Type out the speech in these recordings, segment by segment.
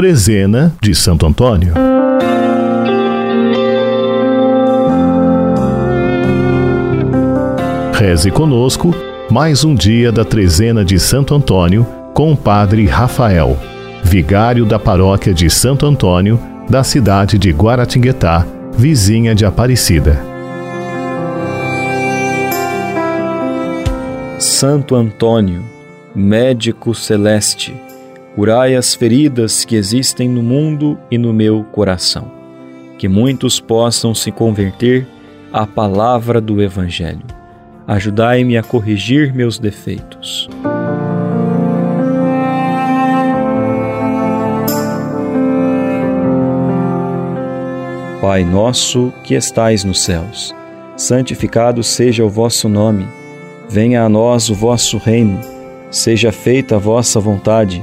Trezena de Santo Antônio. Reze conosco mais um dia da Trezena de Santo Antônio com o Padre Rafael, vigário da paróquia de Santo Antônio, da cidade de Guaratinguetá, vizinha de Aparecida. Santo Antônio, médico celeste, curai as feridas que existem no mundo e no meu coração. Que muitos possam se converter à palavra do Evangelho. Ajudai-me a corrigir meus defeitos. Pai nosso que estais nos céus, santificado seja o vosso nome. Venha a nós o vosso reino. Seja feita a vossa vontade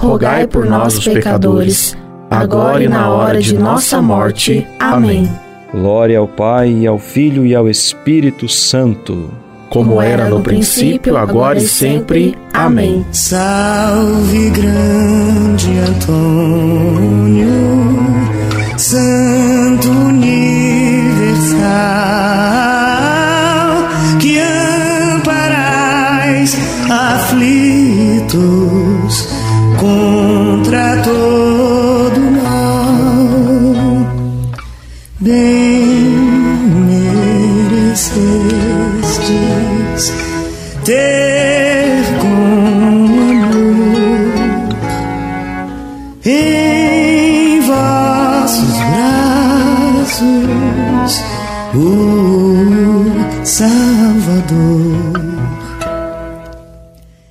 rogai por nós, os pecadores, agora e na hora de nossa morte. Amém. Glória ao Pai, e ao Filho e ao Espírito Santo. Como era no princípio, agora e sempre. Amém. Salve, grande Antônio, Santo Universal, que amparais aflitos contra todo mal. Bem merecestes ter com amor em vossos braços o Salvador.